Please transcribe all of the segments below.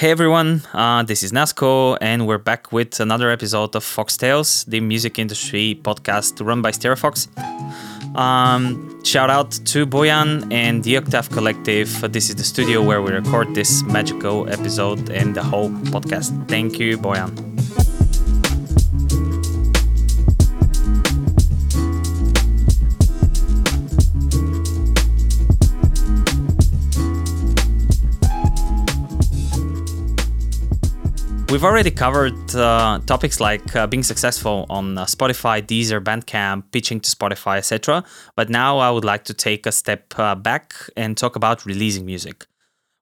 Hey everyone, uh, this is Nasco, and we're back with another episode of Foxtails, the music industry podcast run by Stereofox. Um, shout out to Boyan and the Octave Collective. This is the studio where we record this magical episode and the whole podcast. Thank you, Boyan. We've already covered uh, topics like uh, being successful on uh, Spotify, Deezer, Bandcamp, pitching to Spotify, etc. But now I would like to take a step uh, back and talk about releasing music.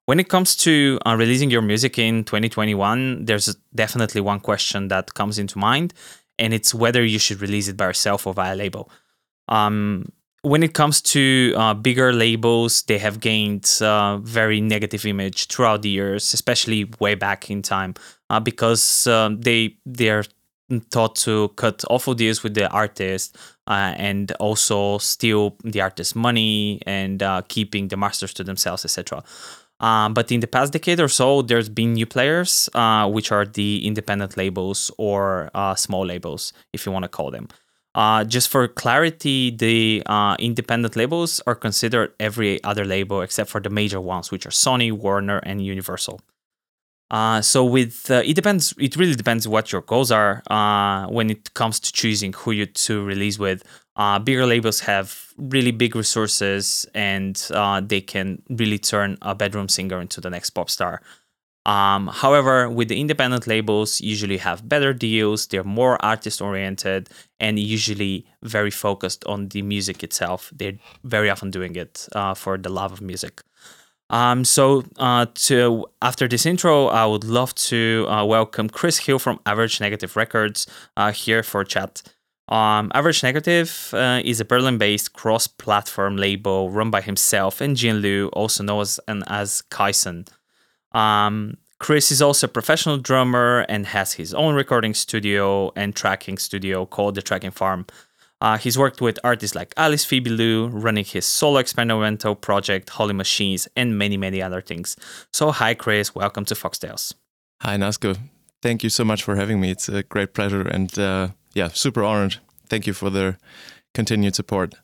When it comes to uh, releasing your music in 2021, there's definitely one question that comes into mind, and it's whether you should release it by yourself or via label. Um, when it comes to uh, bigger labels, they have gained uh, very negative image throughout the years, especially way back in time, uh, because um, they they are taught to cut awful deals with the artist uh, and also steal the artist's money and uh, keeping the masters to themselves, etc. Um, but in the past decade or so, there's been new players, uh, which are the independent labels or small labels, if you want to call them. Uh, just for clarity, the uh, independent labels are considered every other label except for the major ones, which are Sony, Warner, and Universal. Uh, so with uh, it depends. It really depends what your goals are uh, when it comes to choosing who you to release with. Uh, bigger labels have really big resources, and they can really turn a bedroom singer into the next pop star. Um, however, with the independent labels, usually have better deals. They're more artist oriented and usually very focused on the music itself. They're very often doing it uh, for the love of music. Um, so, uh, to after this intro, I would love to uh, welcome Chris Hill from Average Negative Records uh, here for chat. Um, Average Negative uh, is a Berlin-based cross-platform label run by himself and Jin Liu, also known as, as Kaisen. Um, Chris is also a professional drummer and has his own recording studio and tracking studio called The Tracking Farm. Uh, he's worked with artists like Alice Phoebe Lou, running his solo experimental project Holy Machines, and many, many other things. So, hi, Chris. Welcome to Foxtails. Hi, Nasco. Thank you so much for having me. It's a great pleasure and, uh, yeah, super honored. Thank you for the continued support.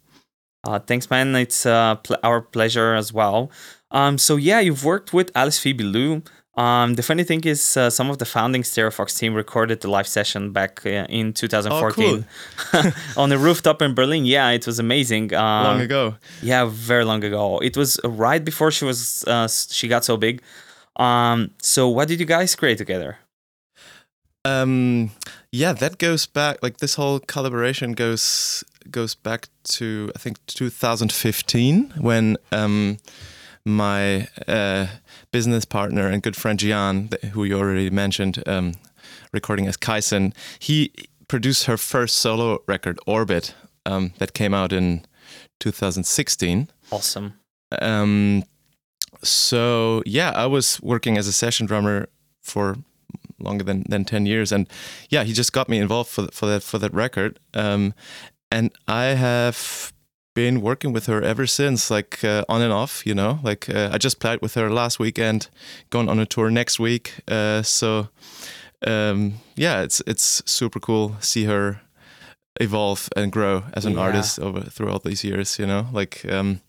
Uh, thanks, man. It's uh, pl- our pleasure as well. Um, so yeah, you've worked with Alice Phoebe Lou. Um, the funny thing is, uh, some of the founding Stereofox team recorded the live session back uh, in 2014 oh, cool. on the rooftop in Berlin. Yeah, it was amazing. Um, long ago. Yeah, very long ago. It was right before she was uh, she got so big. Um, so what did you guys create together? Um, yeah, that goes back. Like this whole collaboration goes goes back to I think 2015 when um, my uh, business partner and good friend Gian, who you already mentioned, um, recording as Kaisen, he produced her first solo record, Orbit, um, that came out in 2016. Awesome. Um, so yeah, I was working as a session drummer for longer than, than 10 years and yeah he just got me involved for, for that for that record um, and I have been working with her ever since, like uh, on and off. You know, like uh, I just played with her last weekend, going on a tour next week. Uh, so um, yeah, it's it's super cool see her evolve and grow as an yeah. artist over throughout these years. You know, like um,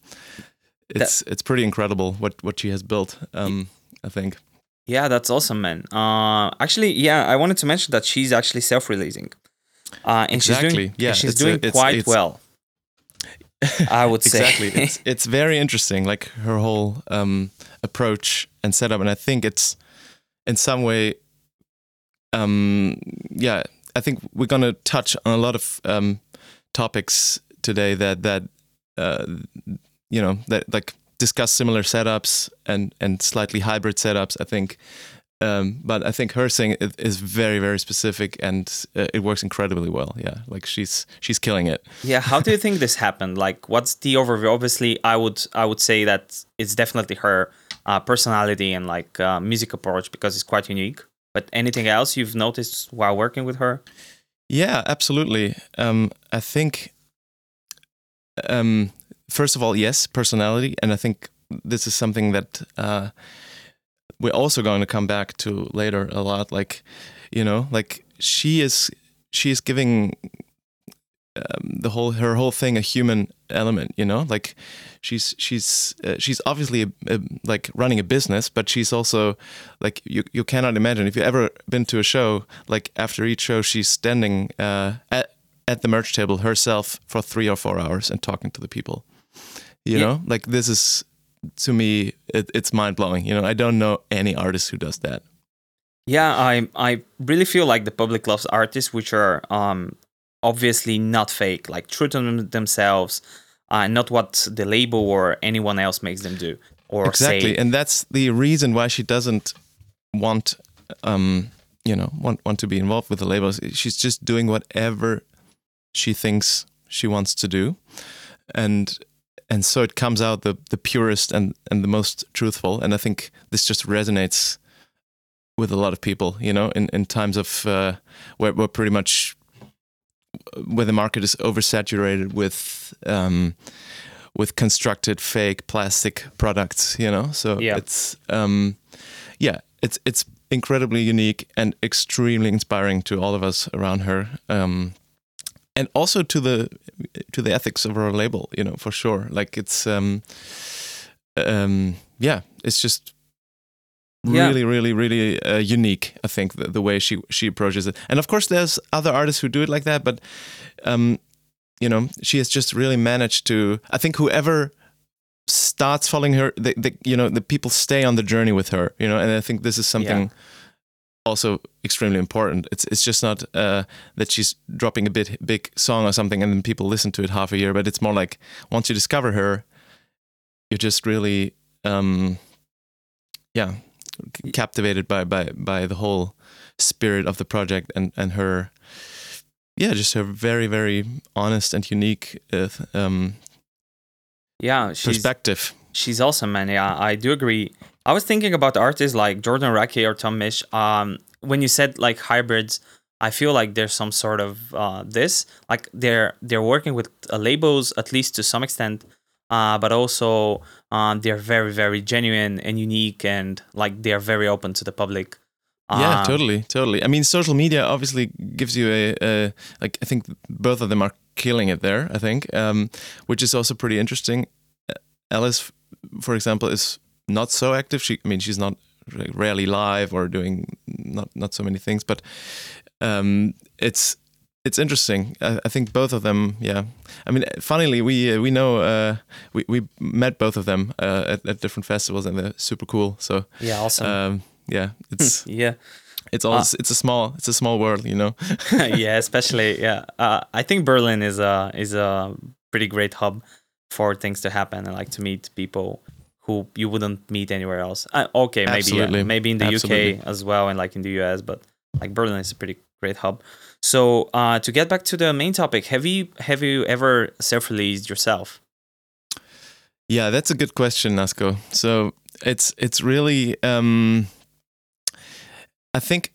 it's that, it's pretty incredible what what she has built. Um, I think. Yeah, that's awesome, man. Uh, actually, yeah, I wanted to mention that she's actually self-releasing. Uh, and exactly. she's doing, yeah, she's doing a, it's, quite it's, well. I would say exactly. it's it's very interesting, like her whole um, approach and setup, and I think it's in some way, um, yeah. I think we're gonna touch on a lot of um, topics today that that uh, you know that like discuss similar setups and and slightly hybrid setups. I think um, but I think her thing is very, very specific, and uh, it works incredibly well. Yeah, like she's she's killing it. Yeah. How do you think this happened? Like, what's the overview? Obviously, I would I would say that it's definitely her uh, personality and like uh, music approach because it's quite unique. But anything else you've noticed while working with her? Yeah, absolutely. Um, I think, um, first of all, yes, personality, and I think this is something that uh, we're also going to come back to later a lot. Like, you know, like she is she is giving um, the whole her whole thing a human element. You know, like she's she's uh, she's obviously a, a, like running a business, but she's also like you you cannot imagine if you've ever been to a show like after each show she's standing uh, at at the merch table herself for three or four hours and talking to the people. You Yeah. know, like this is to me it, it's mind blowing. You know, I don't know any artist who does that. Yeah, I I really feel like the public loves artists which are um obviously not fake, like true to them- themselves, uh, not what the label or anyone else makes them do or exactly say. and that's the reason why she doesn't want um you know want want to be involved with the labels she's just doing whatever she thinks she wants to do and and so it comes out the the purest and and the most truthful. And i think this just resonates with a lot of people you know in in times of uh where we're pretty much where the market is oversaturated with um with constructed fake plastic products you know? So Yeah. it's um yeah it's it's incredibly unique and extremely inspiring to all of us around her. Um and also to the to the ethics of our label you know for sure. Like it's um um yeah it's just Yeah. really really really uh, unique i think the, the way she she approaches it. And of course there's other artists who do it like that but um you know she has just really managed to i think whoever starts following her the, the you know the people stay on the journey with her you know and i think this is something also extremely important it's it's just not uh that she's dropping a bit big song or something and then people listen to it half a year but it's more like once you discover her you're just really um yeah captivated by by by the whole spirit of the project and and her yeah just her very very honest and unique uh, um yeah, she's perspective she's awesome, man. Yeah, I do agree. I was thinking about artists like Jordan Rakei or Tom Misch. Um, when you said like hybrids, I feel like there's some sort of uh, this. Like they're they're working with uh, labels at least to some extent, uh, but also um, they're very very genuine and unique, and like they're very open to the public. yeah Um, totally totally i mean social media obviously gives you a, a like i think both of them are killing it there i think um which is also pretty interesting alice for example is not so active she i mean she's not rarely live or doing not not so many things but um it's it's interesting I, I think both of them yeah i mean funnily we uh, we know uh we, we met both of them uh, at, at different festivals and they're super cool so Yeah, awesome. um yeah it's yeah. it's all Uh, it's a small it's a small world you know yeah, especially yeah. Uh, I think Berlin is a is a pretty great hub for things to happen and like to meet people who you wouldn't meet anywhere else. Uh, okay, maybe yeah, maybe in the Absolutely. UK as well and like in the US, but like Berlin is a pretty great hub. So uh, to get back to the main topic, have you have you ever self-released yourself? yeah that's a good question nasco so it's it's really um i think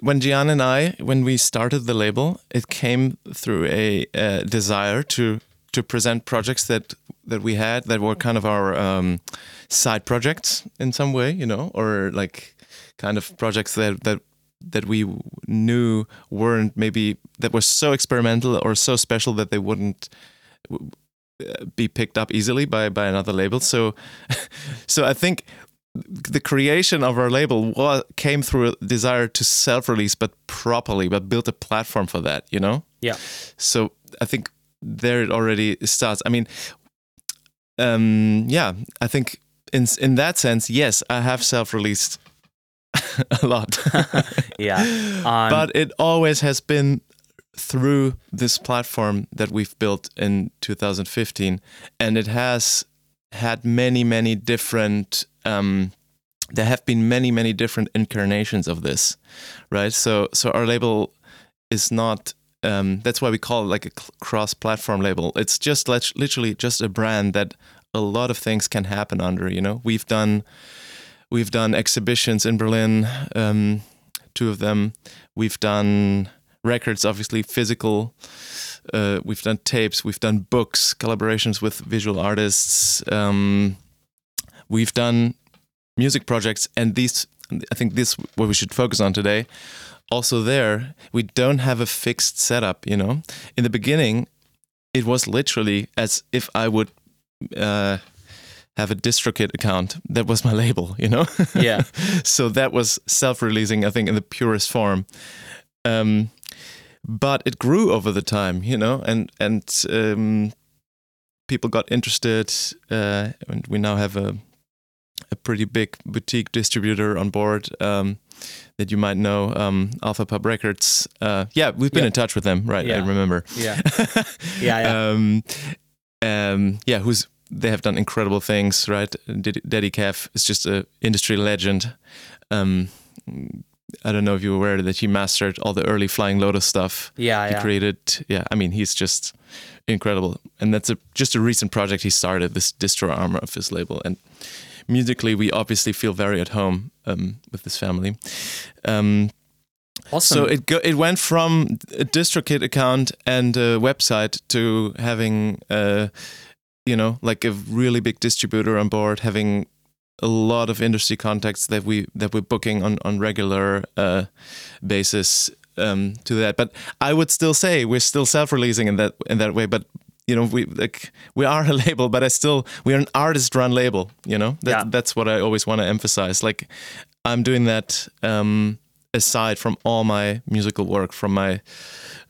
when Gian and I, when we started the label, it came through a, uh desire to to present projects that that we had that were kind of our um, side projects in some way, you know, or like kind of projects that that that we knew weren't maybe that were so experimental or so special that they wouldn't uh, be picked up easily by by another label. So, so I think the creation of our label was, came through a desire to self-release, but properly, but build a platform for that. You know. Yeah. So I think there it already starts. I mean, um, yeah, I think in in that sense, yes, I have self-released a lot. Yeah. Um, but it always has been through this platform that we've built in 2015, and it has had many, many different. Um, there have been many, many different incarnations of this, right? So, so our label is not. Um, that's why we call it like a cross-platform label. It's just lit- literally just a brand that a lot of things can happen under. You know, we've done we've done exhibitions in Berlin, um, two of them. We've done records, obviously physical. Uh, we've done tapes. We've done books, collaborations with visual artists. Um, we've done music projects, and these I think this what we should focus on today. Also, there we don't have a fixed setup. You know, in the beginning, it was literally as if I would. Uh, have a DistroKid account. That was my label, you know. Yeah. so that was self-releasing, I think, in the purest form. Um, but it grew over the time, you know, and and um, people got interested, uh, and we now have a a pretty big boutique distributor on board um, that you might know, um, Alpha Pup Records. Uh, yeah, we've been Yeah. in touch with them, right? I Yeah. remember. Yeah. Yeah, yeah. um, um, yeah, who's they have done incredible things, right? Daddy Dedicaf is just a industry legend. Um, I don't know if you were aware that he mastered all the early Flying Lotus stuff. Yeah, he yeah. created. Yeah, I mean, he's just incredible, and that's a just a recent project he started. This distro armor of his label, and musically, we obviously feel very at home um, with this family. Um, Awesome. so it go, it went from a DistroKid account and a website to having uh you know like a really big distributor on board, having a lot of industry contacts that we that we're booking on on regular uh, basis um, to that. But I would still say we're still self-releasing in that in that way. But you know we like we are a label, but I still we're an artist-run label. You know that, Yeah. that's what I always want to emphasize. Like I'm doing that. Um, aside from all my musical work, from my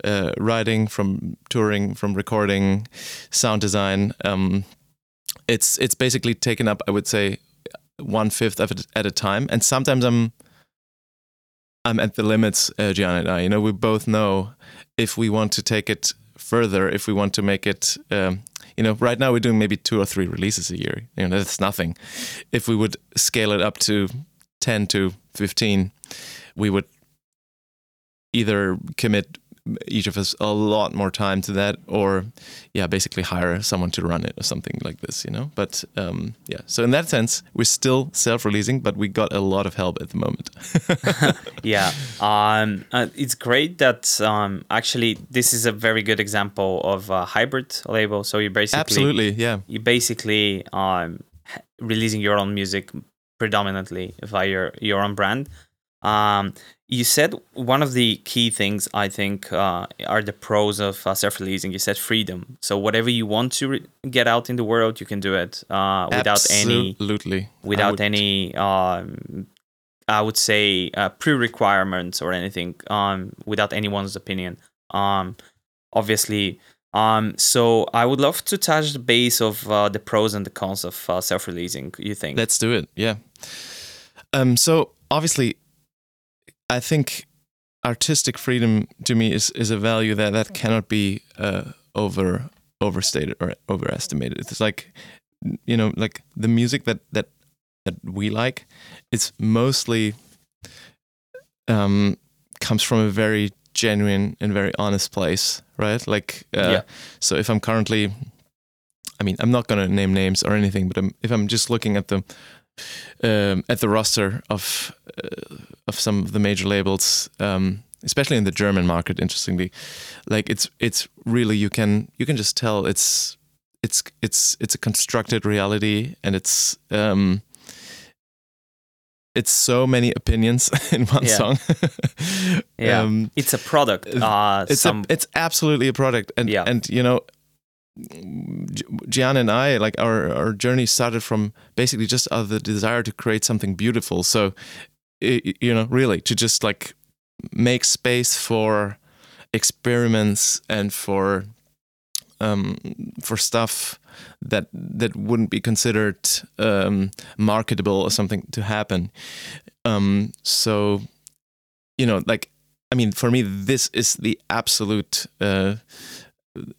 uh, writing, from touring, from recording, sound design, um, it's it's basically taken up. I would say one fifth of it at a time, and sometimes I'm I'm at the limits. Uh, Gian and I, you know, we both know if we want to take it further, if we want to make it. Um, you know, right now we're doing maybe two or three releases a year. You know, that's nothing. If we would scale it up to ten to fifteen, we would either commit each of us a lot more time to that or yeah basically hire someone to run it or something like this you know? But um, yeah. So in that sense we're still self-releasing but we got a lot of help at the moment. Yeah. Um, uh, it's great that um, actually this is a very good example of a hybrid label. So you basically absolutely yeah. you basically um, releasing your own music predominantly via your, your own brand um, you said one of the key things I think uh, are the pros of uh, self-releasing. You said freedom. So whatever you want to re- get out in the world, you can do it uh, without any absolutely without would- any um, I would say uh, pre-requirements or anything um, without anyone's opinion um, obviously um, so I would love to touch the base of uh, the pros and the cons of uh, self-releasing you think Let's do it. Yeah. Um. So obviously, I think artistic freedom to me is is a value that that cannot be uh, over overstated or overestimated. It's like you know, like the music that that that we like, it's mostly um comes from a very genuine and very honest place, right? Like, uh, Yeah. so if I'm currently I mean, I'm not going to name names or anything, but I'm, if I'm just looking at the um, at the roster of uh, of some of the major labels, um, especially in the German market, interestingly, like it's it's really you can you can just tell it's it's it's it's a constructed reality, and it's um, it's so many opinions in one Yeah. song. yeah Um, it's a product uh, it's some a, it's absolutely a product and Yeah. and you know Gi- Gian and I like our our journey started from basically just out of the desire to create something beautiful so you know really to just like make space for experiments and for um, for stuff that that wouldn't be considered um, marketable or something to happen. Um, so, you know, like I mean, for me, this is the absolute uh,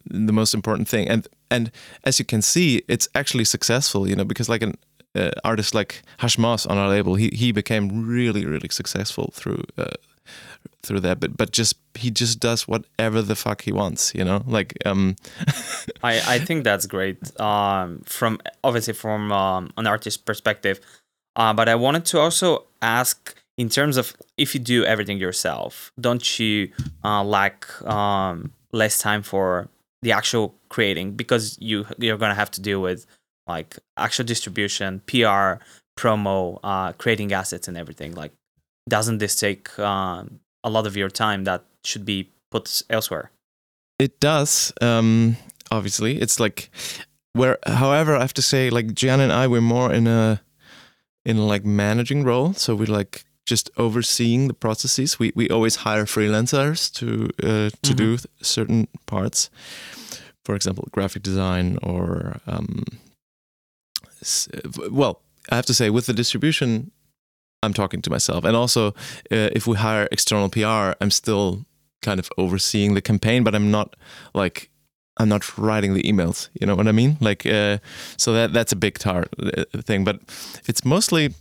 the most important thing, and and as you can see, it's actually successful. You know, because like an uh, artist like Hashmas on our label, he he became really really successful through. Uh, through that but but just he just does whatever the fuck he wants you know like um I, I think that's great. Um, from obviously from um, an artist perspective, uh, but I wanted to also ask in terms of if you do everything yourself, don't you uh, lack um, less time for the actual creating because you you're gonna have to deal with like actual distribution, PR, promo, uh, creating assets and everything. Like, doesn't this take um, a lot of your time that should be put elsewhere? It does. Um, obviously, it's like where. However, I have to say, like Gian and I, we're more in a in a, like managing role. So we're like just overseeing the processes. We we always hire freelancers to uh, to Mhm. do th- certain parts. For example, graphic design or um, well, I have to say with the distribution, I'm talking to myself, and also uh, if we hire external PR, I'm still kind of overseeing the campaign, but I'm not like I'm not writing the emails. You know what I mean? Like, uh, so that that's a big tar uh, thing, but it's mostly,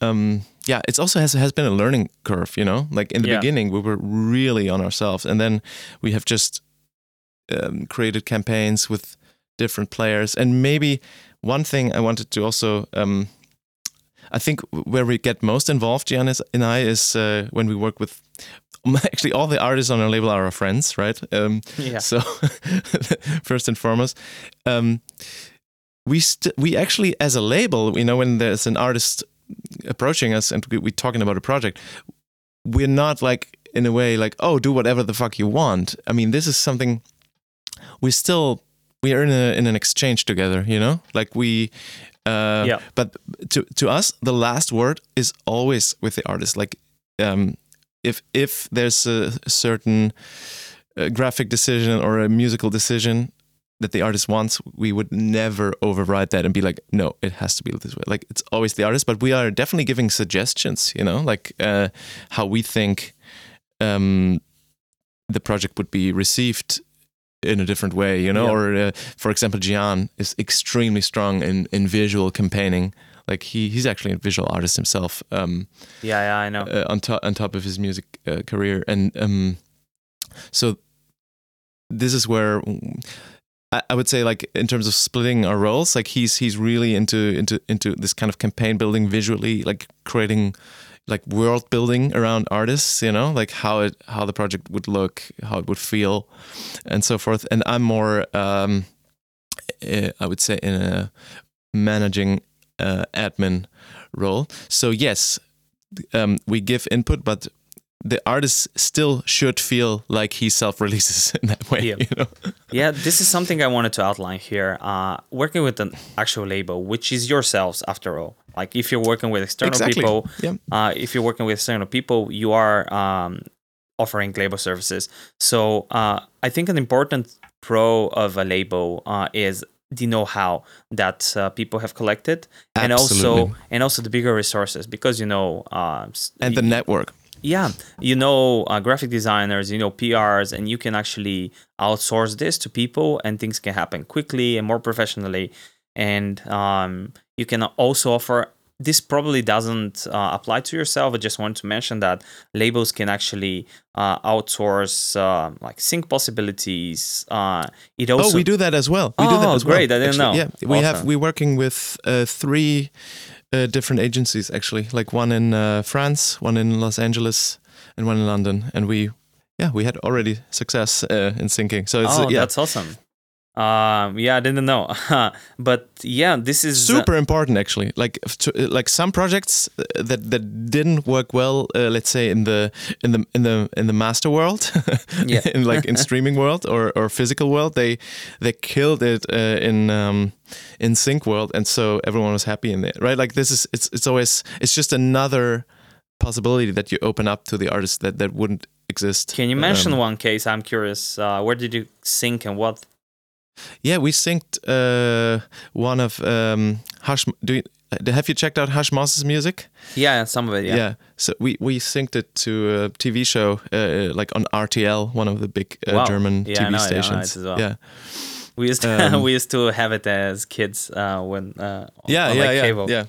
um, yeah, it's also has has been a learning curve. You know, like in the Yeah. beginning we were really on ourselves, and then we have just um, created campaigns with different players, and maybe one thing I wanted to also. Um, I think where we get most involved, Giannis and I, is uh, when we work with. Actually, all the artists on our label are our friends, right? Um, Yeah. so first and foremost, um, we st- we actually as a label, you know, when there's an artist approaching us and we, we're talking about a project, we're not like in a way like, oh, do whatever the fuck you want. I mean, this is something we still we are in a in an exchange together, you know, like we. Uh, Yeah. But to to us, the last word is always with the artist. Like, um, if if there's a certain uh, graphic decision or a musical decision that the artist wants, we would never override that and be like, no, it has to be this way. Like it's always the artist, but we are definitely giving suggestions. You know, like uh, how we think um, the project would be received in a different way. You know, Yeah. or uh, for example, Gian is extremely strong in in visual campaigning. Like he he's actually a visual artist himself. Um, Yeah, yeah, I know. uh, on top on top of his music uh, career, and um, so this is where I, I would say, like in terms of splitting our roles, like he's he's really into into into this kind of campaign building visually, like creating like world building around artists, you know, like how it how the project would look, how it would feel, and so forth. And I'm more, um, uh, I would say, in a managing uh, admin role. So yes, um, we give input, but the artist still should feel like he self-releases in that way. Yeah. You know? yeah, this is something I wanted to outline here. Uh, working with an actual label, which is yourselves after all. Like if you're working with external Exactly. people, Yeah. uh, if you're working with external people, you are um, offering label services. So uh, I think an important pro of a label uh, is the know-how that uh, people have collected, and also and also the bigger resources because you know uh, And the network. yeah, you know, uh, graphic designers, you know, PRs, and you can actually outsource this to people, and things can happen quickly and more professionally. And um, you can also offer. This probably doesn't uh, apply to yourself. I just want to mention that labels can actually uh, outsource uh, like sync possibilities. Uh, it also oh, we do that as well. We do that Oh, as well. great. I didn't actually. know. Yeah, we have we're working with uh, three uh, different agencies actually, like one in uh, France, one in Los Angeles, and one in London. And we, yeah, we had already success uh, in syncing. So it's oh, yeah, that's awesome. Um, yeah, I didn't know, but yeah, this is uh, super important actually like to, uh, like some projects uh, that that didn't work well uh, let's say in the in the in the in the master world Yeah. in like in streaming world or or physical world they they killed it uh, in um in sync world and so everyone was happy in it right like this is it's it's always it's just another possibility that you open up to the artist that that wouldn't exist Can you mention Um, one case? I'm curious. Uh, where did you sync and what? Yeah, we synced uh, one of um, Hush. Do you, have you checked out Hush Moss's music? Yeah, some of it. Yeah. Yeah. So we we synced it to a TV show uh, like on RTL, one of the big uh, Wow. German Yeah, TV know it, I know it stations. as well. Yeah, We used to, Um, we used to have it as kids uh, when uh, yeah, on, yeah, like yeah, cable. yeah.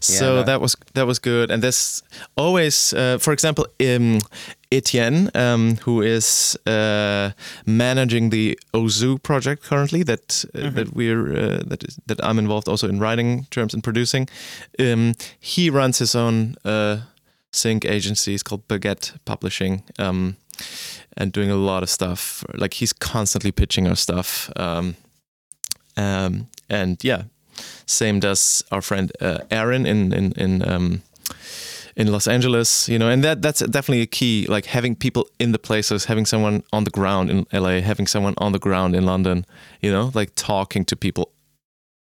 So no. that was that was good. And there's always, uh, for example, um, Etienne, um, who is uh, managing the Ozu project currently, that uh, Mm-hmm. that we're uh, that is, that I'm involved also in writing terms and producing. Um, he runs his own uh, sync agency. It's called Baguette Publishing. Um, and doing a lot of stuff. Like he's constantly pitching our stuff. Um, um, and yeah, Same does our friend uh, Aaron in in in um, in Los Angeles. You know, and that that's definitely a key. Like having people in the places, having someone on the ground in LA, having someone on the ground in London. You know, like talking to people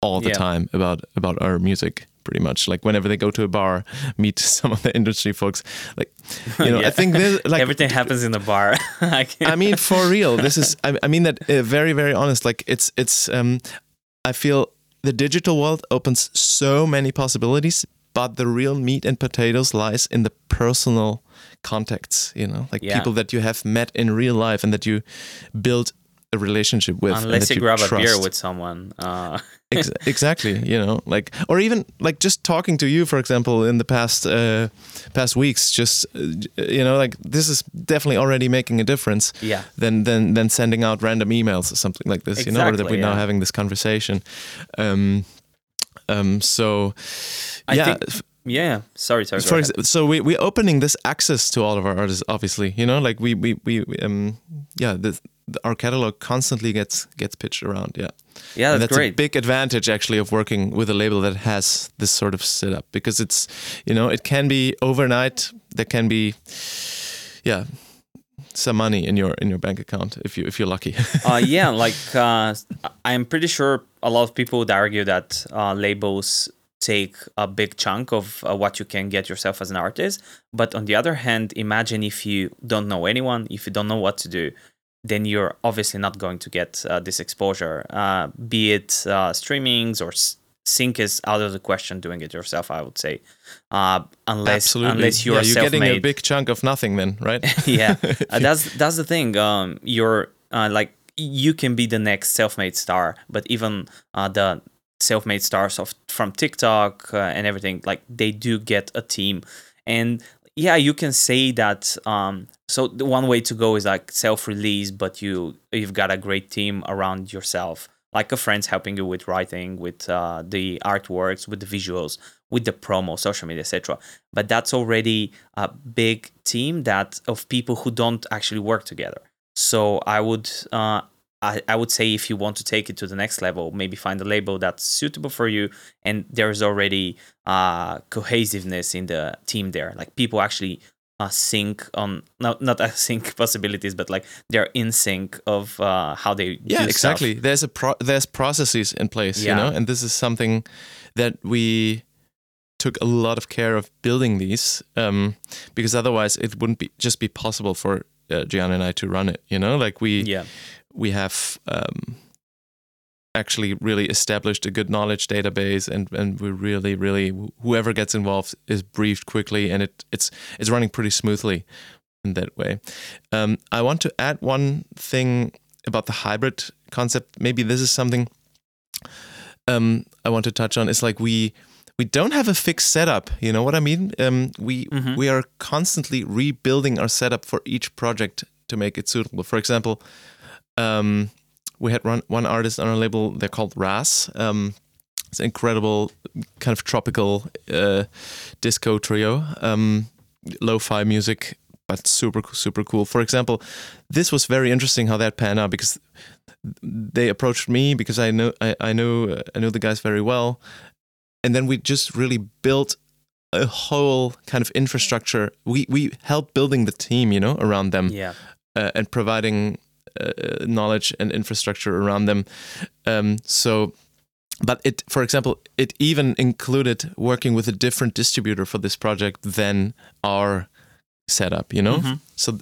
all the Yeah. time about about our music. Pretty much, like whenever they go to a bar, meet some of the industry folks. Like, you know, Yeah. I think this, like Everything happens in the bar. I I mean, for real, this is. I, I mean that uh, very, very honest. Like it's, it's. Um, I feel the digital world opens so many possibilities, but the real meat and potatoes lies in the personal contacts. You know, like Yeah. people that you have met in real life and that you build a relationship with. Unless that you grab a beer with someone. Uh, Ex- exactly you know like or even like just talking to you for example in the past uh past weeks just uh, you know like this is definitely already making a difference yeah. than than than sending out random emails or something like this you know or that we're now having this conversation um um so I yeah think- Yeah. Sorry, sorry. for ex- so we we're opening this access to all of our artists obviously you know like we we we um yeah the our catalog constantly gets gets pitched around yeah yeah, and that's, that's great. a big advantage actually of working with a label that has this sort of setup because it's you know it can be overnight there can be yeah some money in your in your bank account if you if you're lucky uh, yeah, like uh, I'm pretty sure a lot of people would argue that uh, labels take a big chunk of uh, what you can get yourself as an artist. But on the other hand, imagine if you don't know anyone, if you don't know what to do, then you're obviously not going to get uh, this exposure. Uh, be it uh, streamings or s- sync is out of the question. Doing it yourself, I would say, uh, unless absolutely unless you're yeah, you're self-made. getting a big chunk of nothing then right yeah uh, that's that's the thing um you're uh, like you can be the next self-made star but even uh, the self-made stars of from tiktok uh, and everything like they do get a team and yeah you can say that um so the one way to go is like self-release but you you've got a great team around yourself like a friends helping you with writing with uh, the artworks with the visuals with the promo social media etc but that's already a big team that of people who don't actually work together. So i would uh, I, I would say if you want to take it to the next level maybe find a label that's suitable for you and there's already uh, cohesiveness in the team there. Like people actually uh, sync on not not a sync possibilities but like they're in sync of uh, how they yeah exactly. Stuff. there's a pro- there's processes in place you know? And this is something that we took a lot of care of building these um because otherwise it wouldn't be just be possible for uh, Gianna and I to run it you know? Like we yeah we have um actually really established a good knowledge database and and we really really whoever gets involved is briefed quickly and it it's it's running pretty smoothly in that way. Um, i want to add one thing about the hybrid concept. Maybe this is something um, i want to touch on. Is like we we don't have a fixed setup. You know what i mean? Um, we Mhm. we are constantly rebuilding our setup for each project to make it suitable. For example um, we had one one artist on our label. They're called Ras. Um, it's an incredible kind of tropical uh, disco trio, um, lo-fi music, but super super cool. For example, this was very interesting how that panned out because they approached me because I know I, I know I know the guys very well, and then we just really built a whole kind of infrastructure. We we helped building the team, you know, around them yeah uh, and providing uh, knowledge and infrastructure around them. Um, so, but it, for example, it even included working with a different distributor for this project than our setup. You know, Mhm. so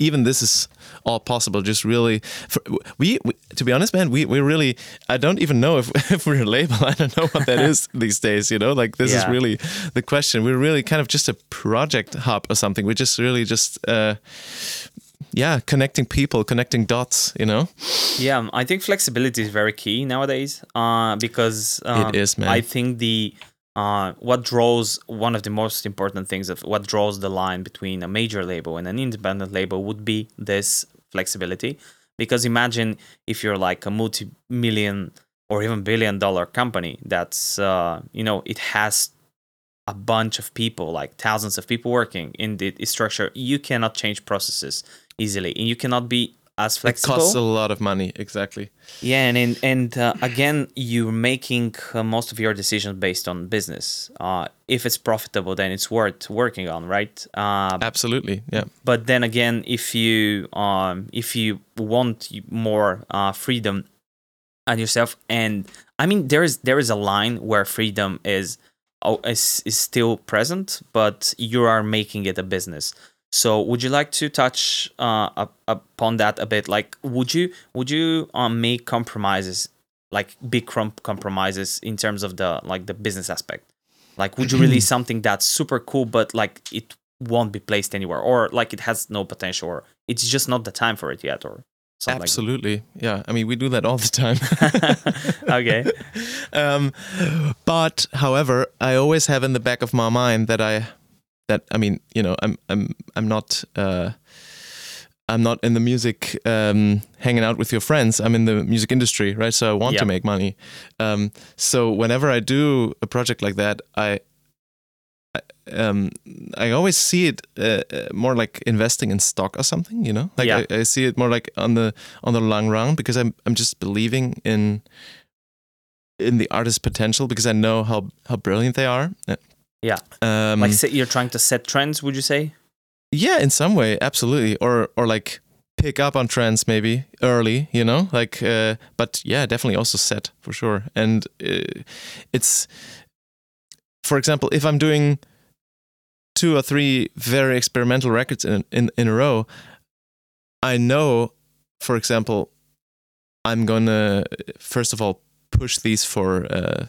even this is all possible. Just really, for, we, we to be honest, man, we we really. I don't even know if if we're a label. I don't know what that is these days. You know, like this is really the question. We're really kind of just a project hub or something. We're just really just. Uh, yeah, connecting people, connecting dots, you know? Yeah, I think flexibility is very key nowadays. Uh, because uh, It is, man. I think the uh, what draws one of the most important things of what draws the line between a major label and an independent label would be this flexibility. Because imagine if you're like a multi-million or even billion-dollar company that's uh, you know it has a bunch of people, like thousands of people working in the structure. You cannot change processes easily, and you cannot be as flexible. It costs a lot of money, exactly. Yeah, and and, and uh, again, you're making uh, most of your decisions based on business. Uh, if it's profitable, then it's worth working on, right? Uh, Absolutely, yeah. but then again, if you um, if you want more uh, freedom on yourself, and I mean, there is there is a line where freedom is is is still present, but you are making it a business. So, would you like to touch uh, up, upon that a bit? Like, would you would you um, make compromises, like big com- compromises in terms of the like the business aspect? Like, would you release something that's super cool, but like it won't be placed anywhere, or like it has no potential, or it's just not the time for it yet, or Absolutely, yeah. I mean, we do that all the time. okay. um, but however, I always have in the back of my mind that I that I mean, you know, I'm I'm I'm not uh, I'm not in the music um, hanging out with your friends. I'm in the music industry, right? So I want Yeah. to make money. Um, so whenever I do a project like that, I- um, I always see it uh, uh, more like investing in stock or something, you know. Like Yeah. I, I see it more like on the on the long run because I'm I'm just believing in in the artist's potential because I know how how brilliant they are. Uh, Yeah. Um, like you're trying to set trends, would you say? yeah, in some way, absolutely. Or or like pick up on trends maybe early, you know? Like uh, but yeah, definitely also set for sure. And uh, it's for example, if I'm doing two or three very experimental records in in in a row, I know for example, I'm going to first of all push these for uh,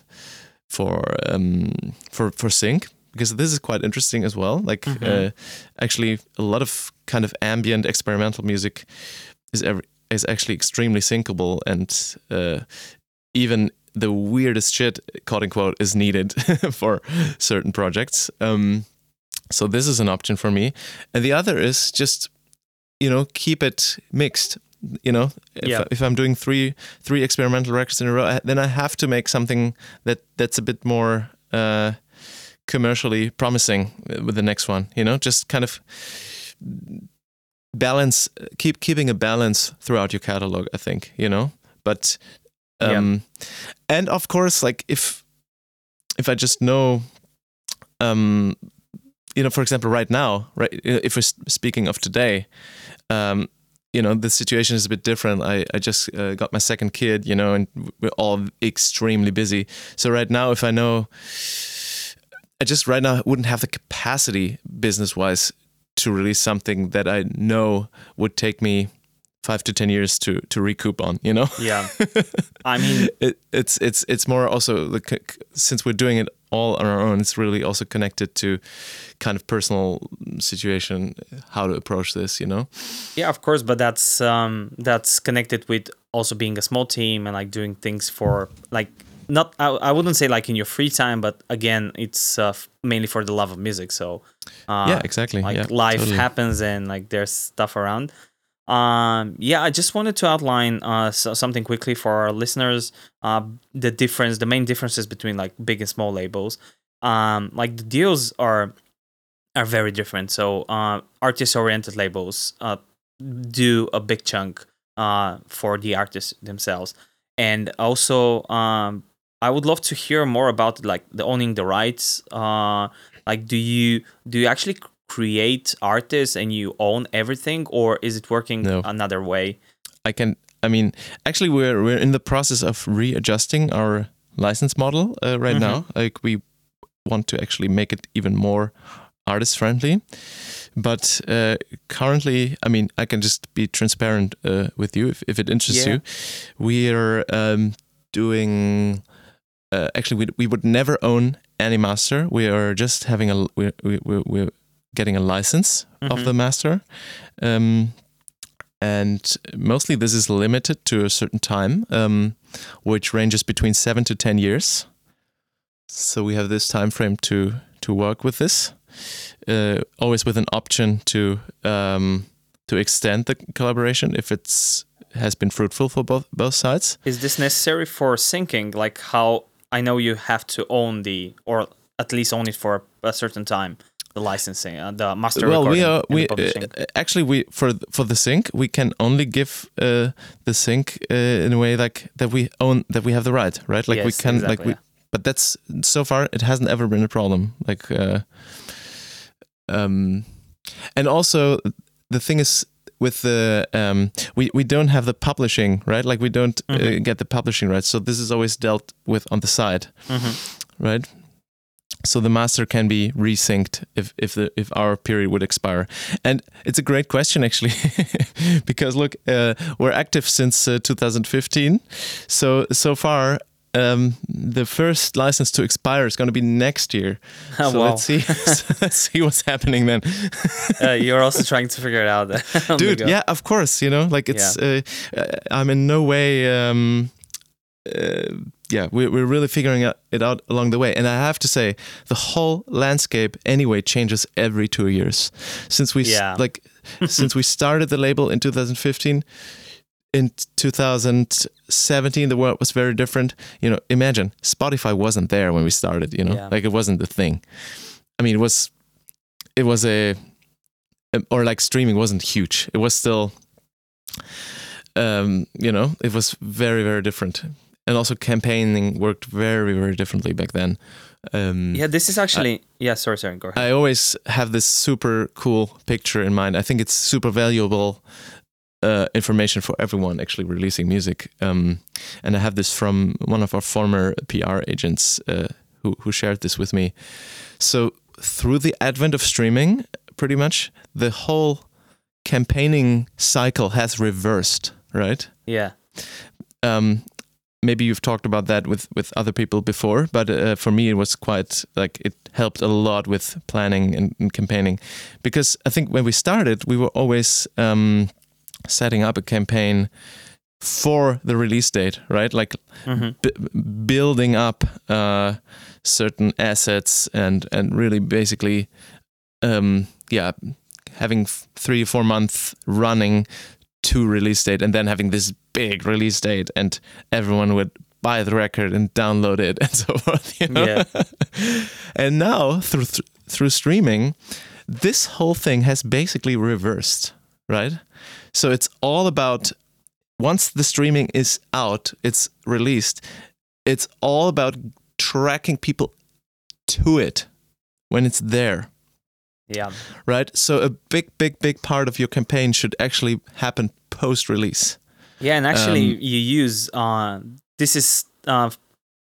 for um, for for sync because this is quite interesting as well. Like Mhm. uh, actually, a lot of kind of ambient experimental music is every, is actually extremely syncable, and uh, even the weirdest shit, quote unquote, is needed for certain projects. Um, so this is an option for me, and the other is just you know keep it mixed. You know, if, Yeah. if I'm doing three three experimental records in a row, then I have to make something that that's a bit more uh, commercially promising with the next one. You know, just kind of balance, keep keeping a balance throughout your catalog. I think you know, but Yeah. um, and of course, like if if I just know, um, you know, for example, right now, right, if we're speaking of today, um, you know, the situation is a bit different. I, I just uh, got my second kid, you know, and we're all extremely busy. So right now, if I know, I just right now wouldn't have the capacity business wise to release something that I know would take me five to ten years to to recoup on. You know. Yeah. I mean, it, it's it's it's more also the since we're doing it all on our own it's really also connected to kind of personal situation how to approach this you know yeah, of course, but that's um that's connected with also being a small team and like doing things for like not I, I wouldn't say like in your free time, but again, it's uh, mainly for the love of music. So uh, yeah exactly like yeah life totally. happens and like there's stuff around um yeah i just wanted to outline uh so, something quickly for our listeners uh the difference the main differences between like big and small labels. Um like the deals are are very different. So uh artist oriented labels uh do a big chunk uh for the artists themselves. And also um i would love to hear more about like the owning the rights. Uh like do you do you actually create artists and you own everything or is it working No. another way i can i mean actually we're we're in the process of readjusting our license model uh, right Mhm. now like we want to actually make it even more artist friendly but uh, currently i mean i can just be transparent uh, with you if, if it interests Yeah. you we're um, doing uh, actually we, we would never own any master we are just having a we, we're, we're getting a license of Mhm. the master. Um, and mostly this is limited to a certain time um, which ranges between seven to ten years. So we have this time frame to to work with this. Uh, always with an option to um, to extend the collaboration if it's has been fruitful for both both sides. Is this necessary for syncing? Like how i know you have to own the or at least own it for a certain time the licensing, uh, the master. well we are we uh, actually we for for the sync we can only give uh, the sync uh, in a way like that we own that we have the right right like we Yes, can like we yeah. but that's so far it hasn't ever been a problem like uh, um and also the thing is with the um we we don't have the publishing right like we don't uh, Mhm. get the publishing rights so this is always dealt with on the side Mhm. right? So the master can be resynced if if the if our period would expire, and it's a great question actually, because look, uh, we're active since uh, 2015, so so far. Um, the first license to expire is going to be next year. Oh, so wow. let's see, let's see what's happening then. uh, you're also trying to figure it out, dude yeah of course you know like it's uh, uh, i'm in no way um uh, yeah we're, we're really figuring out- it out along the way. And i have to say the whole landscape anyway changes every two years. Since we Yeah. like since we started the label in 2015 in 2017 the world was very different. You know imagine spotify wasn't there when we started you know? Yeah. like it wasn't the thing. I mean it was it was a or like streaming wasn't huge. It was still um you know it was very very different and also campaigning worked very very differently back then um Yeah, this is actually. yeah, sorry, sorry. Go ahead. I always have this super cool picture in mind. I think it's super valuable uh, information for everyone actually releasing music. Um, and I have this from one of our former PR agents uh, who, who shared this with me. So, through the advent of streaming, pretty much the whole campaigning cycle has reversed, right? yeah. um, maybe you've talked about that with with other people before, but uh, for me it was quite like it helped a lot with planning and, and campaigning, because I think when we started, we were always um, setting up a campaign for the release date, right? Like Mhm. b- building up uh, certain assets and and really basically, um, yeah, having f- three or four months running to release date and then having this big release date and everyone would buy the record and download it and so forth you know? Yeah. and now through th- through streaming this whole thing has basically reversed right so it's all about once the streaming is out it's released it's all about tracking people to it when it's there Yeah. right? So a big, big, big part of your campaign should actually happen post release. Yeah, and actually, Um, you use uh, this is uh,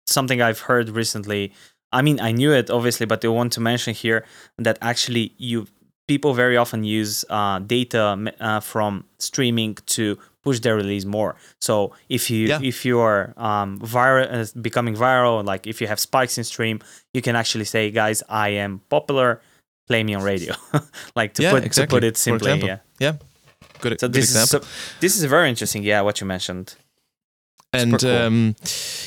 something I've heard recently. I mean, I knew it obviously, but I want to mention here that actually you people very often use uh, data uh, from streaming to push their release more. So if you Yeah. if you are um, viral, uh, becoming viral, like if you have spikes in stream, you can actually say, guys, I am popular. Play me on radio, like to Yeah, put to put it simply. Yeah. Yeah, good, So good this example. is so, this is very interesting. Yeah, what you mentioned. and cool. um,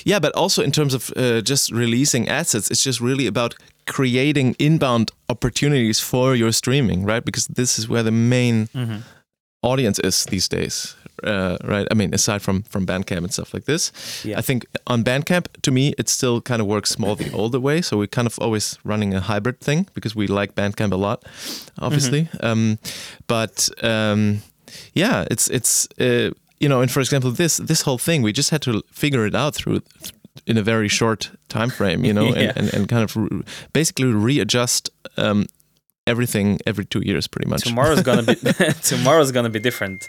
yeah, but also in terms of uh, just releasing assets, it's just really about creating inbound opportunities for your streaming, right? Because this is where the main Mhm. Audience is these days, uh, right? I mean, aside from from Bandcamp and stuff like this, Yeah. I think on Bandcamp, to me, it still kind of works more the older way. So we're kind of always running a hybrid thing because we like Bandcamp a lot, obviously. Um, but um, yeah, it's it's uh, you know, and for example, this this whole thing, we just had to figure it out through in a very short time frame, you know, Yeah. and, and, and kind of re- basically readjust um, everything every two years, pretty much. tomorrow's gonna be tomorrow's gonna be different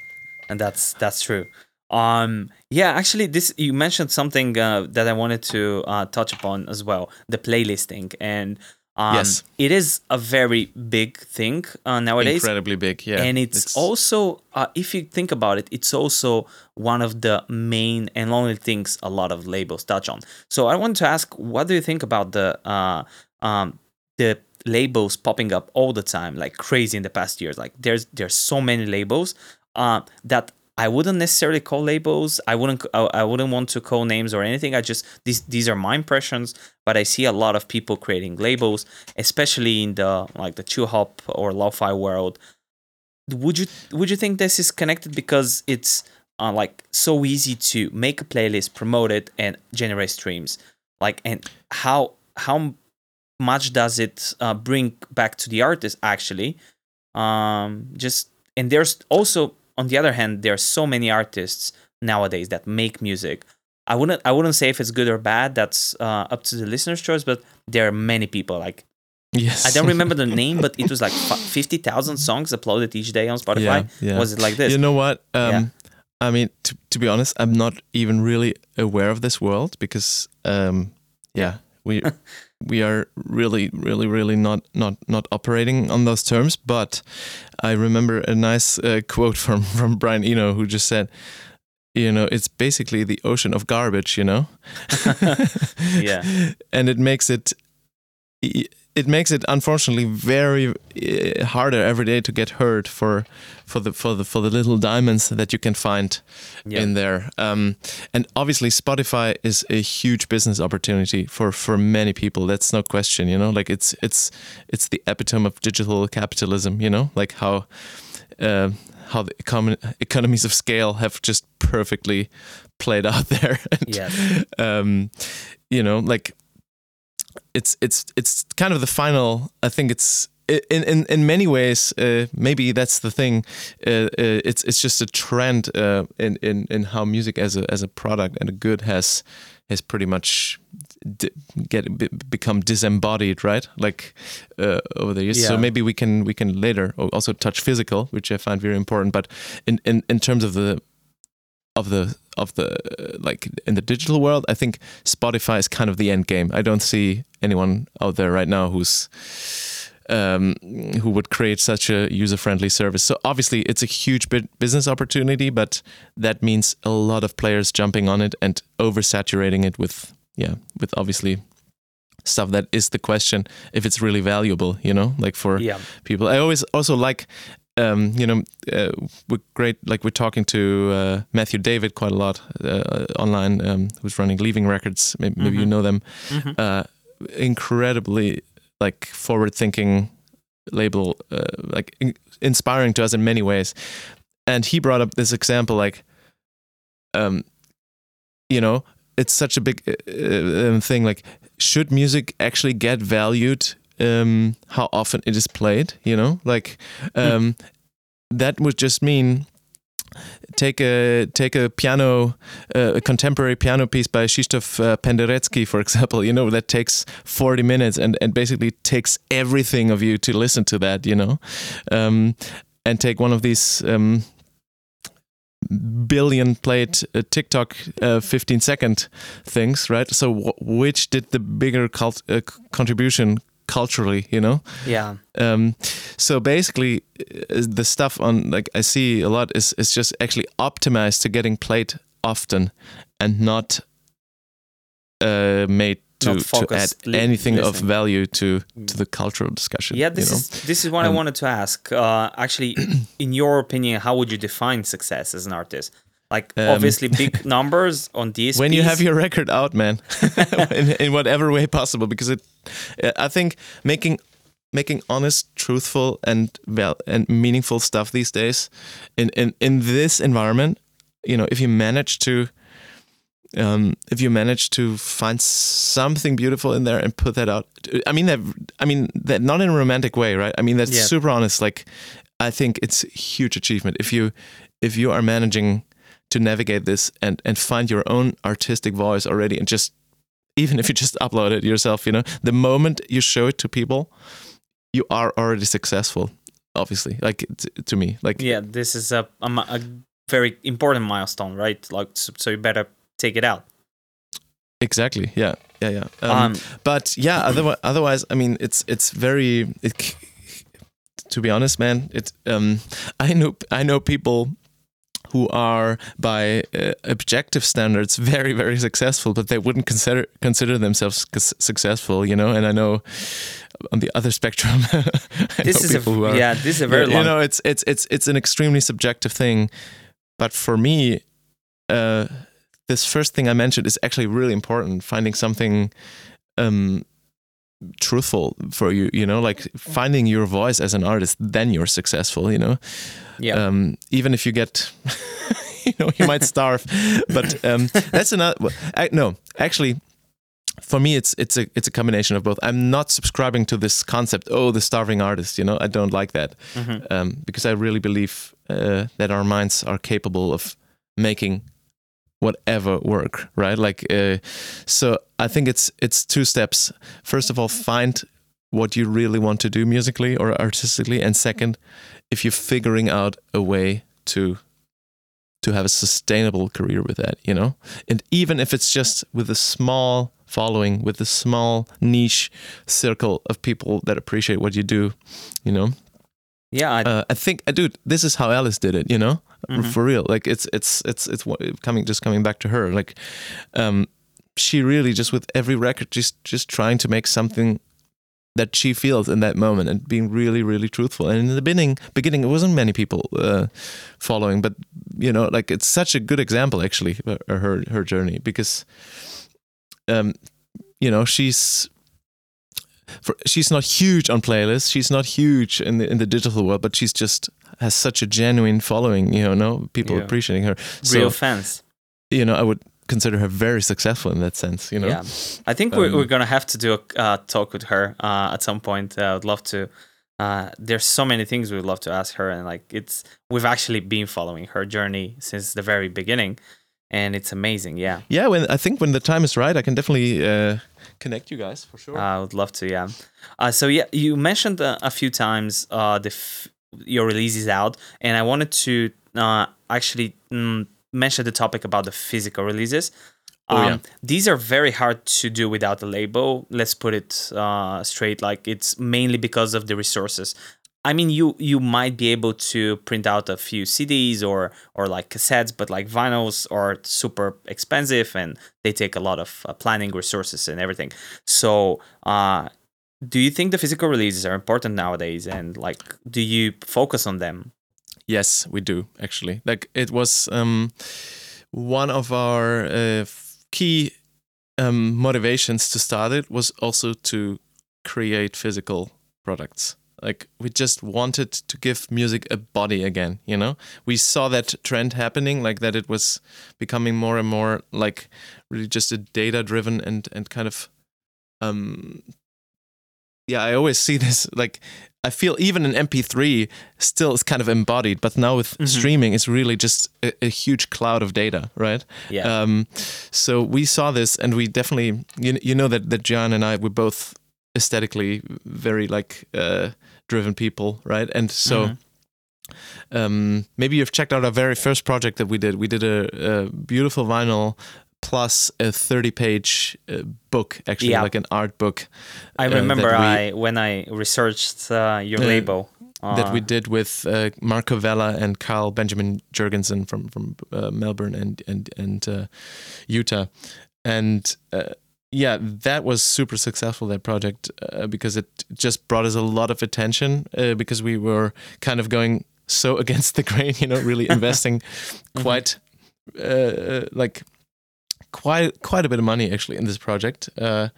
and that's that's true um yeah actually this you mentioned something uh, that i wanted to uh, touch upon as well the playlisting and um, Yes. it is a very big thing uh, nowadays Incredibly big, yeah. and it's, also uh, if you think about it it's also one of the main and only things a lot of labels touch on so i want to ask what do you think about the uh, um, the labels popping up all the time like crazy in the past years like there's there's so many labels uh, that I wouldn't necessarily call labels. I wouldn't. I, wouldn't want to call names or anything. I just these these are my impressions. But I see a lot of people creating labels, especially in the like the chill hop or lo-fi world would you would you think this is connected because it's uh, like so easy to make a playlist promote it and generate streams like and how how much does it uh, bring back to the artist actually um, just and there's also on the other hand there are so many artists nowadays that make music i wouldn't i wouldn't say if it's good or bad that's uh, up to the listener's choice but there are many people like Yes. I don't remember the name, but it was like fifty thousand songs uploaded each day on Spotify. Yeah, yeah. Was it like this? You know what? Um, Yeah. I mean, to, to be honest, I'm not even really aware of this world because, um, yeah, we we are really, really, really not not not operating on those terms. But I remember a nice uh, quote from from Brian Eno who just said, you know, it's basically the ocean of garbage, you know. Yeah. and it makes it it makes it unfortunately very uh, harder every day to get heard for for the for the for the little diamonds that you can find Yeah. in there. Um, and obviously spotify is a huge business opportunity for for many people. That's no question you know? Like it's it's it's the epitome of digital capitalism you know? Like how uh, how the econ- economies of scale have just perfectly played out there. And, Yes. um, you know like it's it's it's kind of the final i think it's in in in many ways uh, maybe that's the thing uh, uh, it's it's just a trend uh, in in in how music as a as a product and a good has has pretty much d- get be, become disembodied right? Like uh, over the years. So maybe we can we can later also touch physical which i find very important but in in in terms of the of the of the like in the digital world i think spotify is kind of the end game i don't see anyone out there right now who's um, who would create such a user friendly service so obviously it's a huge bit business opportunity but that means a lot of players jumping on it and oversaturating it with yeah with obviously stuff that is the question if it's really valuable you know like for Yeah. people. I always also like, um, you know, uh, we're great. Like we're talking to uh, Matthew David quite a lot uh, online, um, who's running Leaving Records. Maybe, maybe you know them. Mhm. Uh, incredibly like forward-thinking label, uh, like in- inspiring to us in many ways. And he brought up this example, like, um, you know, it's such a big uh, thing. Like, should music actually get valued? Um, how often it is played? You know, like um, that would just mean take a take a piano uh, a contemporary piano piece by Krzysztof uh, Penderecki for example you know that takes 40 minutes and and basically takes everything of you to listen to that you know um, and take one of these um, billion played uh, TikTok uh, 15 second things right so w- which did the bigger cult- uh, contribution culturally you know Yeah. um, so basically, uh, the stuff on like I see a lot is is just actually optimized to getting played often, and not uh, made to, Not to add anything of value to to the cultural discussion. Yeah, this you know? is this is what I Um, wanted to ask. Uh, actually, in your opinion, how would you define success as an artist? Like Um, obviously big numbers on DSPs. when you have your record out, man, in, in whatever way possible, because it, I think making making honest, truthful, and well and meaningful stuff these days, in in in this environment, you know, if you manage to. Um, if you manage to find something beautiful in there and put that out, I mean that. I mean that not in a romantic way, right? I mean that's Yeah. super honest. Like, I think it's a huge achievement if you if you are managing to navigate this and and find your own artistic voice already and just even if you just upload it yourself you know the moment you show it to people you are already successful obviously like to me like yeah, this is a, a, a very important milestone, right? Like so, so you better take it out. exactly yeah yeah yeah um, Um, but yeah otherwise otherwise i mean it's it's very it, to be honest man it um i know i know people who are by uh, objective standards very very successful but they wouldn't consider consider themselves successful you know and i know on the other spectrum this is a are yeah, this is a very you long. know it's it's it's it's an extremely subjective thing but for me uh this first thing i mentioned is actually really important finding something um truthful for you you know like finding your voice as an artist then you're successful you know? Yeah, um even if you get you know you might starve but um that's another well, I, no actually for me it's it's a it's a combination of both. I'm not subscribing to this concept oh the starving artist you know? I don't like that Mhm. um, because i really believe uh, that our minds are capable of making whatever work right? Like uh, so i think it's it's two steps. First of all find what you really want to do musically or artistically and second if you're figuring out a way to to have a sustainable career with that you know? And even if it's just with a small following with a small niche circle of people that appreciate what you do you know? Yeah, I, uh, i think dude this is how alice did it you know Mhm. for real. Like it's it's it's it's coming just coming back to her. Like um she really just with every record just just trying to make something that she feels in that moment and being really really truthful. And in the beginning beginning it wasn't many people uh, following but you know like it's such a good example actually her her journey because um you know she's for, she's not huge on playlists. She's not huge in the in the digital world but she's just has such a genuine following you know no people Yeah. appreciating her real fans. you know i would consider her very successful in that sense you know Yeah, I think we're, Um, we're gonna have to do a uh, talk with her uh, at some point. Uh, I'd love to. Uh, there's so many things we'd love to ask her, and like it's we've actually been following her journey since the very beginning, and it's amazing. Yeah, yeah when i think when the time is right i can definitely uh connect you guys for sure I would love to. Yeah. Uh, so yeah, you mentioned uh, a few times uh, the f- your release is out, and I wanted to uh, actually mm, mention the topic about the physical releases. Oh, Um, yeah. These are very hard to do without a label. Let's put it uh, straight. Like it's mainly because of the resources. I mean, you you might be able to print out a few CDs or or like cassettes, but like vinyls are super expensive and they take a lot of uh, planning resources and everything. So, uh, do you think the physical releases are important nowadays? And like, do you focus on them? Yes, we do actually. Like it was um, one of our uh, key um, motivations to start it was also to create physical products. Like we just wanted to give music a body again. You know, we saw that trend happening, like that it was becoming more and more like really just a data-driven and and kind of um yeah i always see this like i feel even an mp3 still is kind of embodied but now with Mhm. streaming it's really just a, a huge cloud of data right Yeah. um so we saw this and we definitely you, you know that that john and i we're both aesthetically very like uh driven people right and so Mhm. um, maybe you've checked out our very first project that we did. We did a, a beautiful vinyl plus a 30 page uh, book, actually, Yeah. like an art book. I uh, remember we- I when I researched uh, your Uh, label that we uh, did with uh, Marco Vella and Carl Benjamin Jurgensen from from uh, Melbourne and and and uh, Utah, and uh, yeah, that was super successful that project uh, because it just brought us a lot of attention uh, because we were kind of going so against the grain, you know, really investing quite uh, like quite quite a bit of money actually in this project. Uh,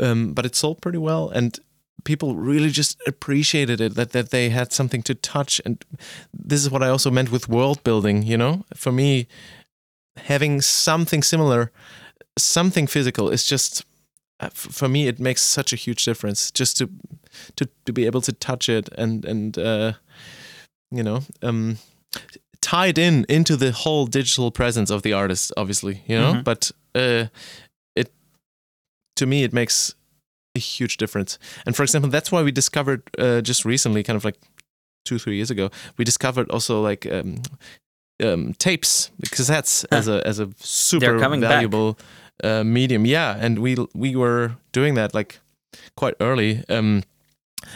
um, but it sold pretty well and people really just appreciated it that, that they had something to touch and this is what i also meant with world building you know for me having something similar something physical is just uh, for me it makes such a huge difference just to to, to be able to touch it and and uh, you know um, tied in into the whole digital presence of the artist obviously you know? Mhm. but uh, it to me it makes a huge difference. And for example that's why we discovered uh, just recently kind of like two three years ago we discovered also like um, um, tapes cassettes as a as a super valuable uh, medium. Yeah and we we were doing that like quite early. Um,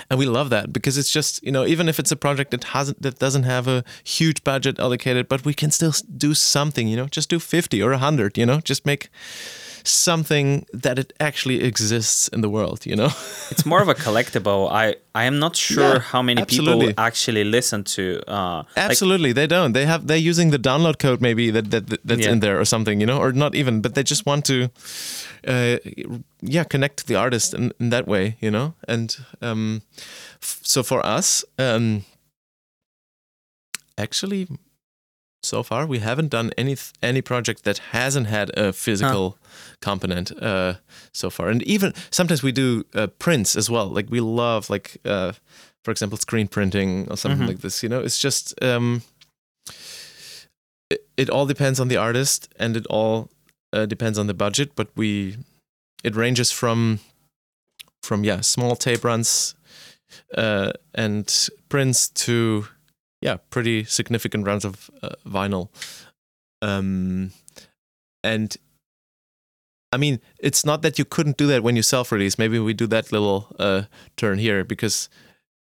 and we love that because it's just you know even if it's a project that hasn't that doesn't have a huge budget allocated but we can still do something you know just do 50 or 100 you know just make something that it actually exists in the world you know it's more of a collectible. I I am not sure Yeah, how many absolutely. people actually listen to. Uh, like, absolutely they don't they have they're using the download code maybe that, that, that that's Yeah. in there or something you know or not even but they just want to uh, yeah connect to the artist in, in that way you know and um f- so for us um actually so far. We haven't done any any project that hasn't had a physical component uh, so far. And even sometimes we do uh, prints as well. Like we love like uh, for example screen printing or something Mhm. like this. You know, it's just um, it, it all depends on the artist and it all uh, depends on the budget. But we it ranges from from yeah small tape runs uh, and prints to yeah pretty significant runs of uh, vinyl um and i mean it's not that you couldn't do that when you self-release maybe we do that little uh turn here because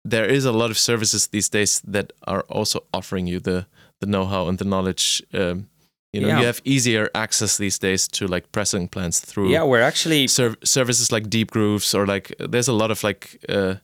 there is a lot of services these days that are also offering you the the know-how and the knowledge um you know Yeah. you have easier access these days to like pressing plants through Yeah, we're actually serv- services like Deep Grooves or like there's a lot of like uh,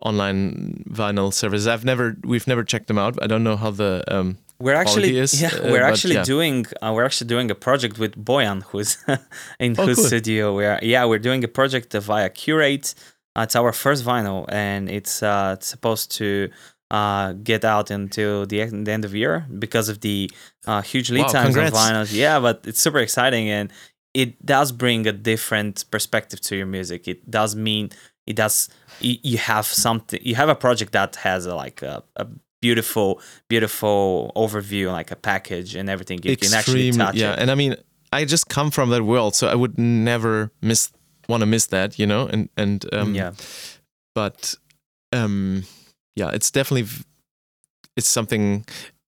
online vinyl services. I've never we've never checked them out. I don't know how the um, we're actually is, yeah uh, we're actually yeah. doing uh, we're actually doing a project with Boyan who's in Oh, whose cool. studio we're yeah we're doing a project via Qrates. Uh, it's our first vinyl and it's uh, it's supposed to uh, get out until the, the end of the year because of the uh, huge lead Wow, times congrats. on vinyls. Yeah, but it's super exciting and it does bring a different perspective to your music. It does mean it does you, you have something you have a project that has a, like a, a beautiful beautiful overview like a package and everything you can actually touch yeah. it And I mean, I just come from that world, so I would never miss want to miss that, you know. And and um, yeah but um yeah it's definitely it's something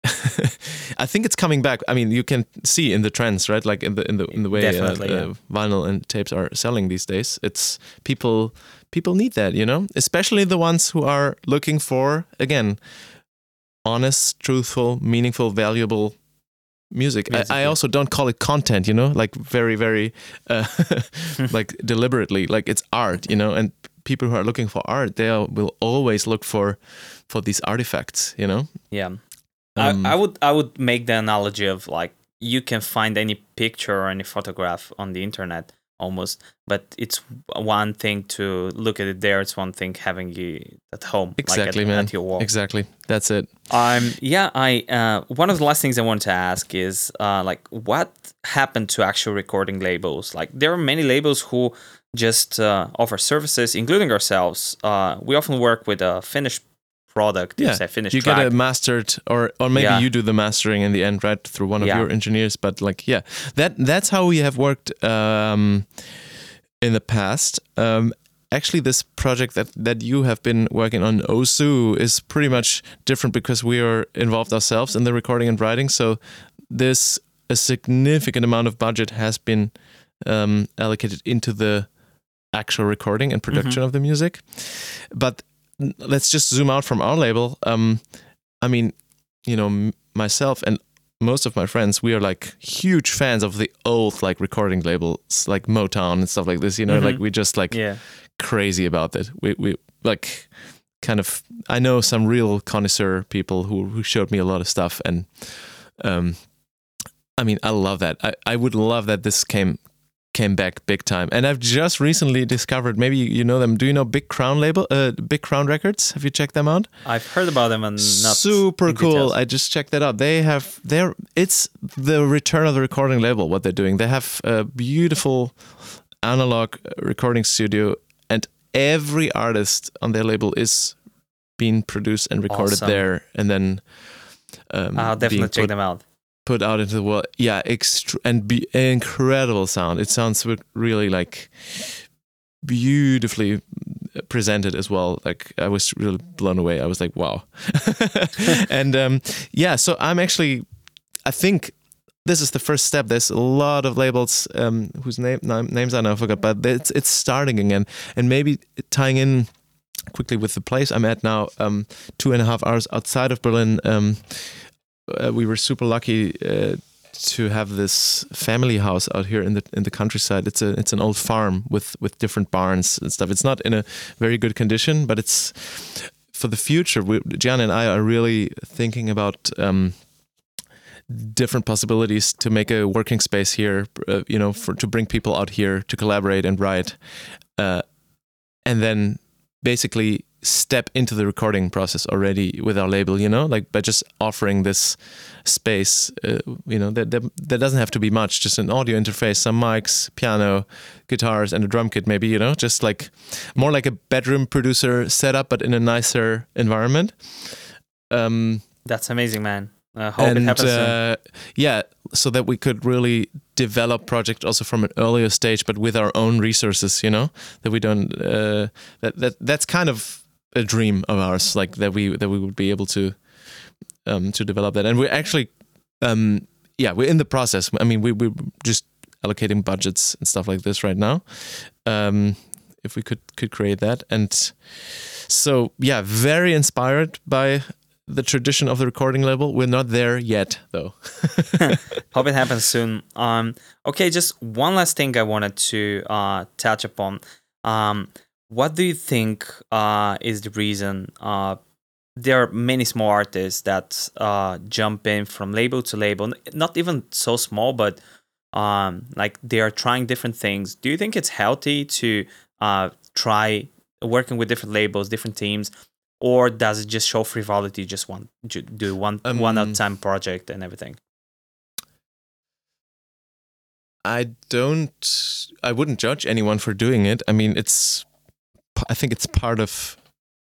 I think it's coming back. I mean, you can see in the trends, right? Like in the in the in the way uh, Definitely, yeah. uh, vinyl and tapes are selling these days. It's people people need that, you know, especially the ones who are looking for again honest, truthful, meaningful, valuable music. Music, I, I also don't call it content, you know, like very very uh, like deliberately, like it's art, you know, and people who are looking for art, they are, will always look for for these artifacts, you know. yeah Um, I, I would I would make the analogy of like you can find any picture or any photograph on the internet almost, but it's one thing to look at it there. It's one thing having you at home, Exactly, like at, man. at your wall. Exactly. That's it. Um, yeah, I uh, one of the last things I want to ask is uh, like what happened to actual recording labels? Like there are many labels who just uh, offer services, including ourselves. Uh, we often work with a finished product, Yeah, finished You track. get a mastered, or or maybe Yeah. you do the mastering in the end, right, through one of Yeah. your engineers. But like, yeah, that that's how we have worked um, in the past. Um, actually, this project that that you have been working on, Osu, is pretty much different because we are involved ourselves in the recording and writing. So this a significant amount of budget has been um, allocated into the actual recording and production of the music. But let's just zoom out from our label. Um, I mean, you know, m- myself and most of my friends, we are like huge fans of the old like recording labels, like Motown and stuff like this. You know, Mhm. like we just like yeah, crazy about it. We we like kind of. I know some real connoisseur people who who showed me a lot of stuff, and um, I mean, I love that. I I would love that this came came back big time. And I've just recently discovered. Maybe you know them. Do you know Big Crown label? Uh, Big Crown Records. Have you checked them out? I've heard about them and not super cool. details. I just checked that out. They have they're it's the return of the recording label. What they're doing, they have a beautiful analog recording studio, and every artist on their label is being produced and recorded Awesome. there, and then um, I'll definitely check them out. Put out into the world. Yeah, extr and be incredible sound. It sounds really like beautifully presented as well. Like I was really blown away. I was like, wow. and um, yeah, so I'm actually, I think this is the first step. There's a lot of labels um, whose name nam- names I now forgot, but it's it's starting again, and maybe tying in quickly with the place I'm at now, um, two and a half hours outside of Berlin. Um, uh, we were super lucky uh, to have this family house out here in the in the countryside. It's a it's an old farm with with different barns and stuff. It's not in a very good condition, but it's for the future. We, and I are really thinking about. Um, different possibilities to make a working space here uh, you know for to bring people out here to collaborate and write uh, and then basically step into the recording process already with our label, you know, like by just offering this space, uh, you know, that, that, that doesn't have to be much, just an audio interface, some mics, piano, guitars, and a drum kit, maybe, you know, just like more like a bedroom producer setup, but in a nicer environment. Um, That's amazing, man. Uh, hope and, it happens. Uh, yeah, so that we could really develop project also from an earlier stage, but with our own resources. You know that we don't. Uh, that that that's kind of a dream of ours, like that we that we would be able to um, to develop that, and we're actually, um, yeah, we're in the process. I mean, we we're just allocating budgets and stuff like this right now. Um, if we could could create that, and so yeah, very inspired by the tradition of the recording label. We're not there yet, though. Hope it happens soon. Um, okay, just one last thing I wanted to uh, touch upon. Um, what do you think uh, is the reason uh, there are many small artists that uh, jump in from label to label, not even so small, but um, like they are trying different things. Do you think it's healthy to uh, try working with different labels, different teams, or does it just show frivolity? Just want to do one um, one at time project and everything. I don't. I wouldn't judge anyone for doing it. I mean, it's. I think it's part of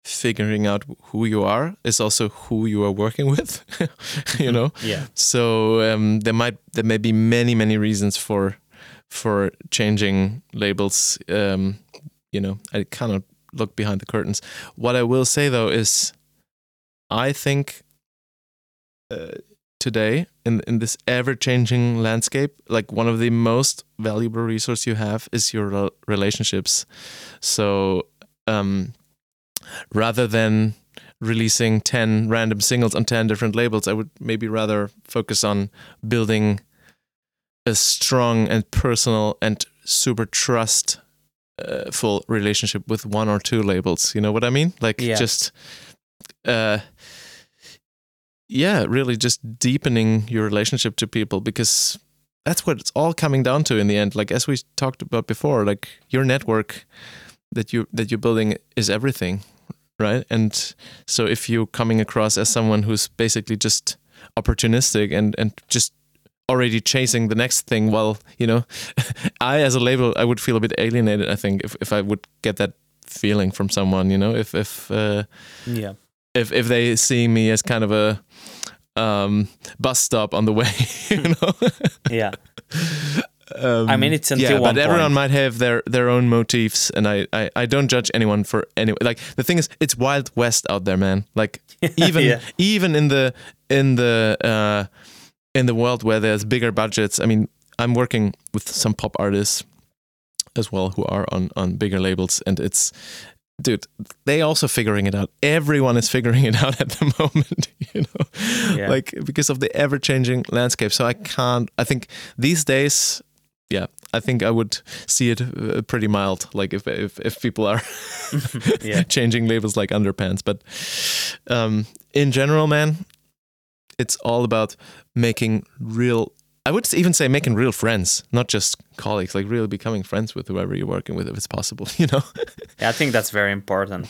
figuring out who you are is also who you are working with you know yeah so um, there might there may be many many reasons for for changing labels um, you know i cannot look behind the curtains. What I will say though is, I think uh, today in in this ever changing landscape, like one of the most valuable resource you have is your relationships. So um, rather than releasing 10 random singles on 10 different labels i would maybe rather focus on building a strong and personal and super trust uh, full relationship with one or two labels. You know what I mean? Like yeah. just, uh, yeah, really just deepening your relationship to people because that's what it's all coming down to in the end. Like as we talked about before, like your network that you that you're building is everything, right? And so if you're coming across as someone who's basically just opportunistic and and just already chasing the next thing well you know i as a label i would feel a bit alienated i think if, if i would get that feeling from someone you know if if uh, yeah. if if they see me as kind of a um, bus stop on the way you know? Yeah um, I mean, it's until yeah, but everyone point. might have their their own motifs, and I, I I don't judge anyone for any. Like the thing is, it's wild west out there, man. Like even yeah. even in the in the uh, in the world where there's bigger budgets, I mean, I'm working with some pop artists as well who are on on bigger labels, and it's dude, they also figuring it out. Everyone is figuring it out at the moment, you know, yeah. like because of the ever changing landscape. So I can't. I think these days, yeah, I think I would see it uh, pretty mild. Like if if if people are yeah. changing labels like underpants, but um, in general, man, it's all about making real I would even say making real friends, not just colleagues, like really becoming friends with whoever you're working with if it's possible, you know? yeah, I think that's very important.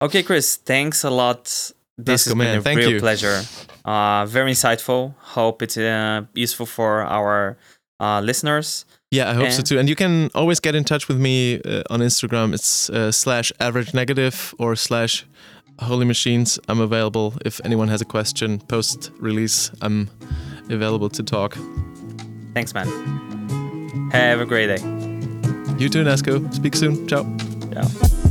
Okay, Chris, thanks a lot. This has been a Thank real you. pleasure. Uh, very insightful. Hope it's uh, useful for our uh, listeners. Yeah, I hope and so too. And you can always get in touch with me uh, on Instagram. It's uh, slash average negative or slash Holy Machines. I'm available if anyone has a question post release. I'm available to talk. Thanks, man. Have a great day. You too, Nasco. Speak soon. Ciao. Ciao.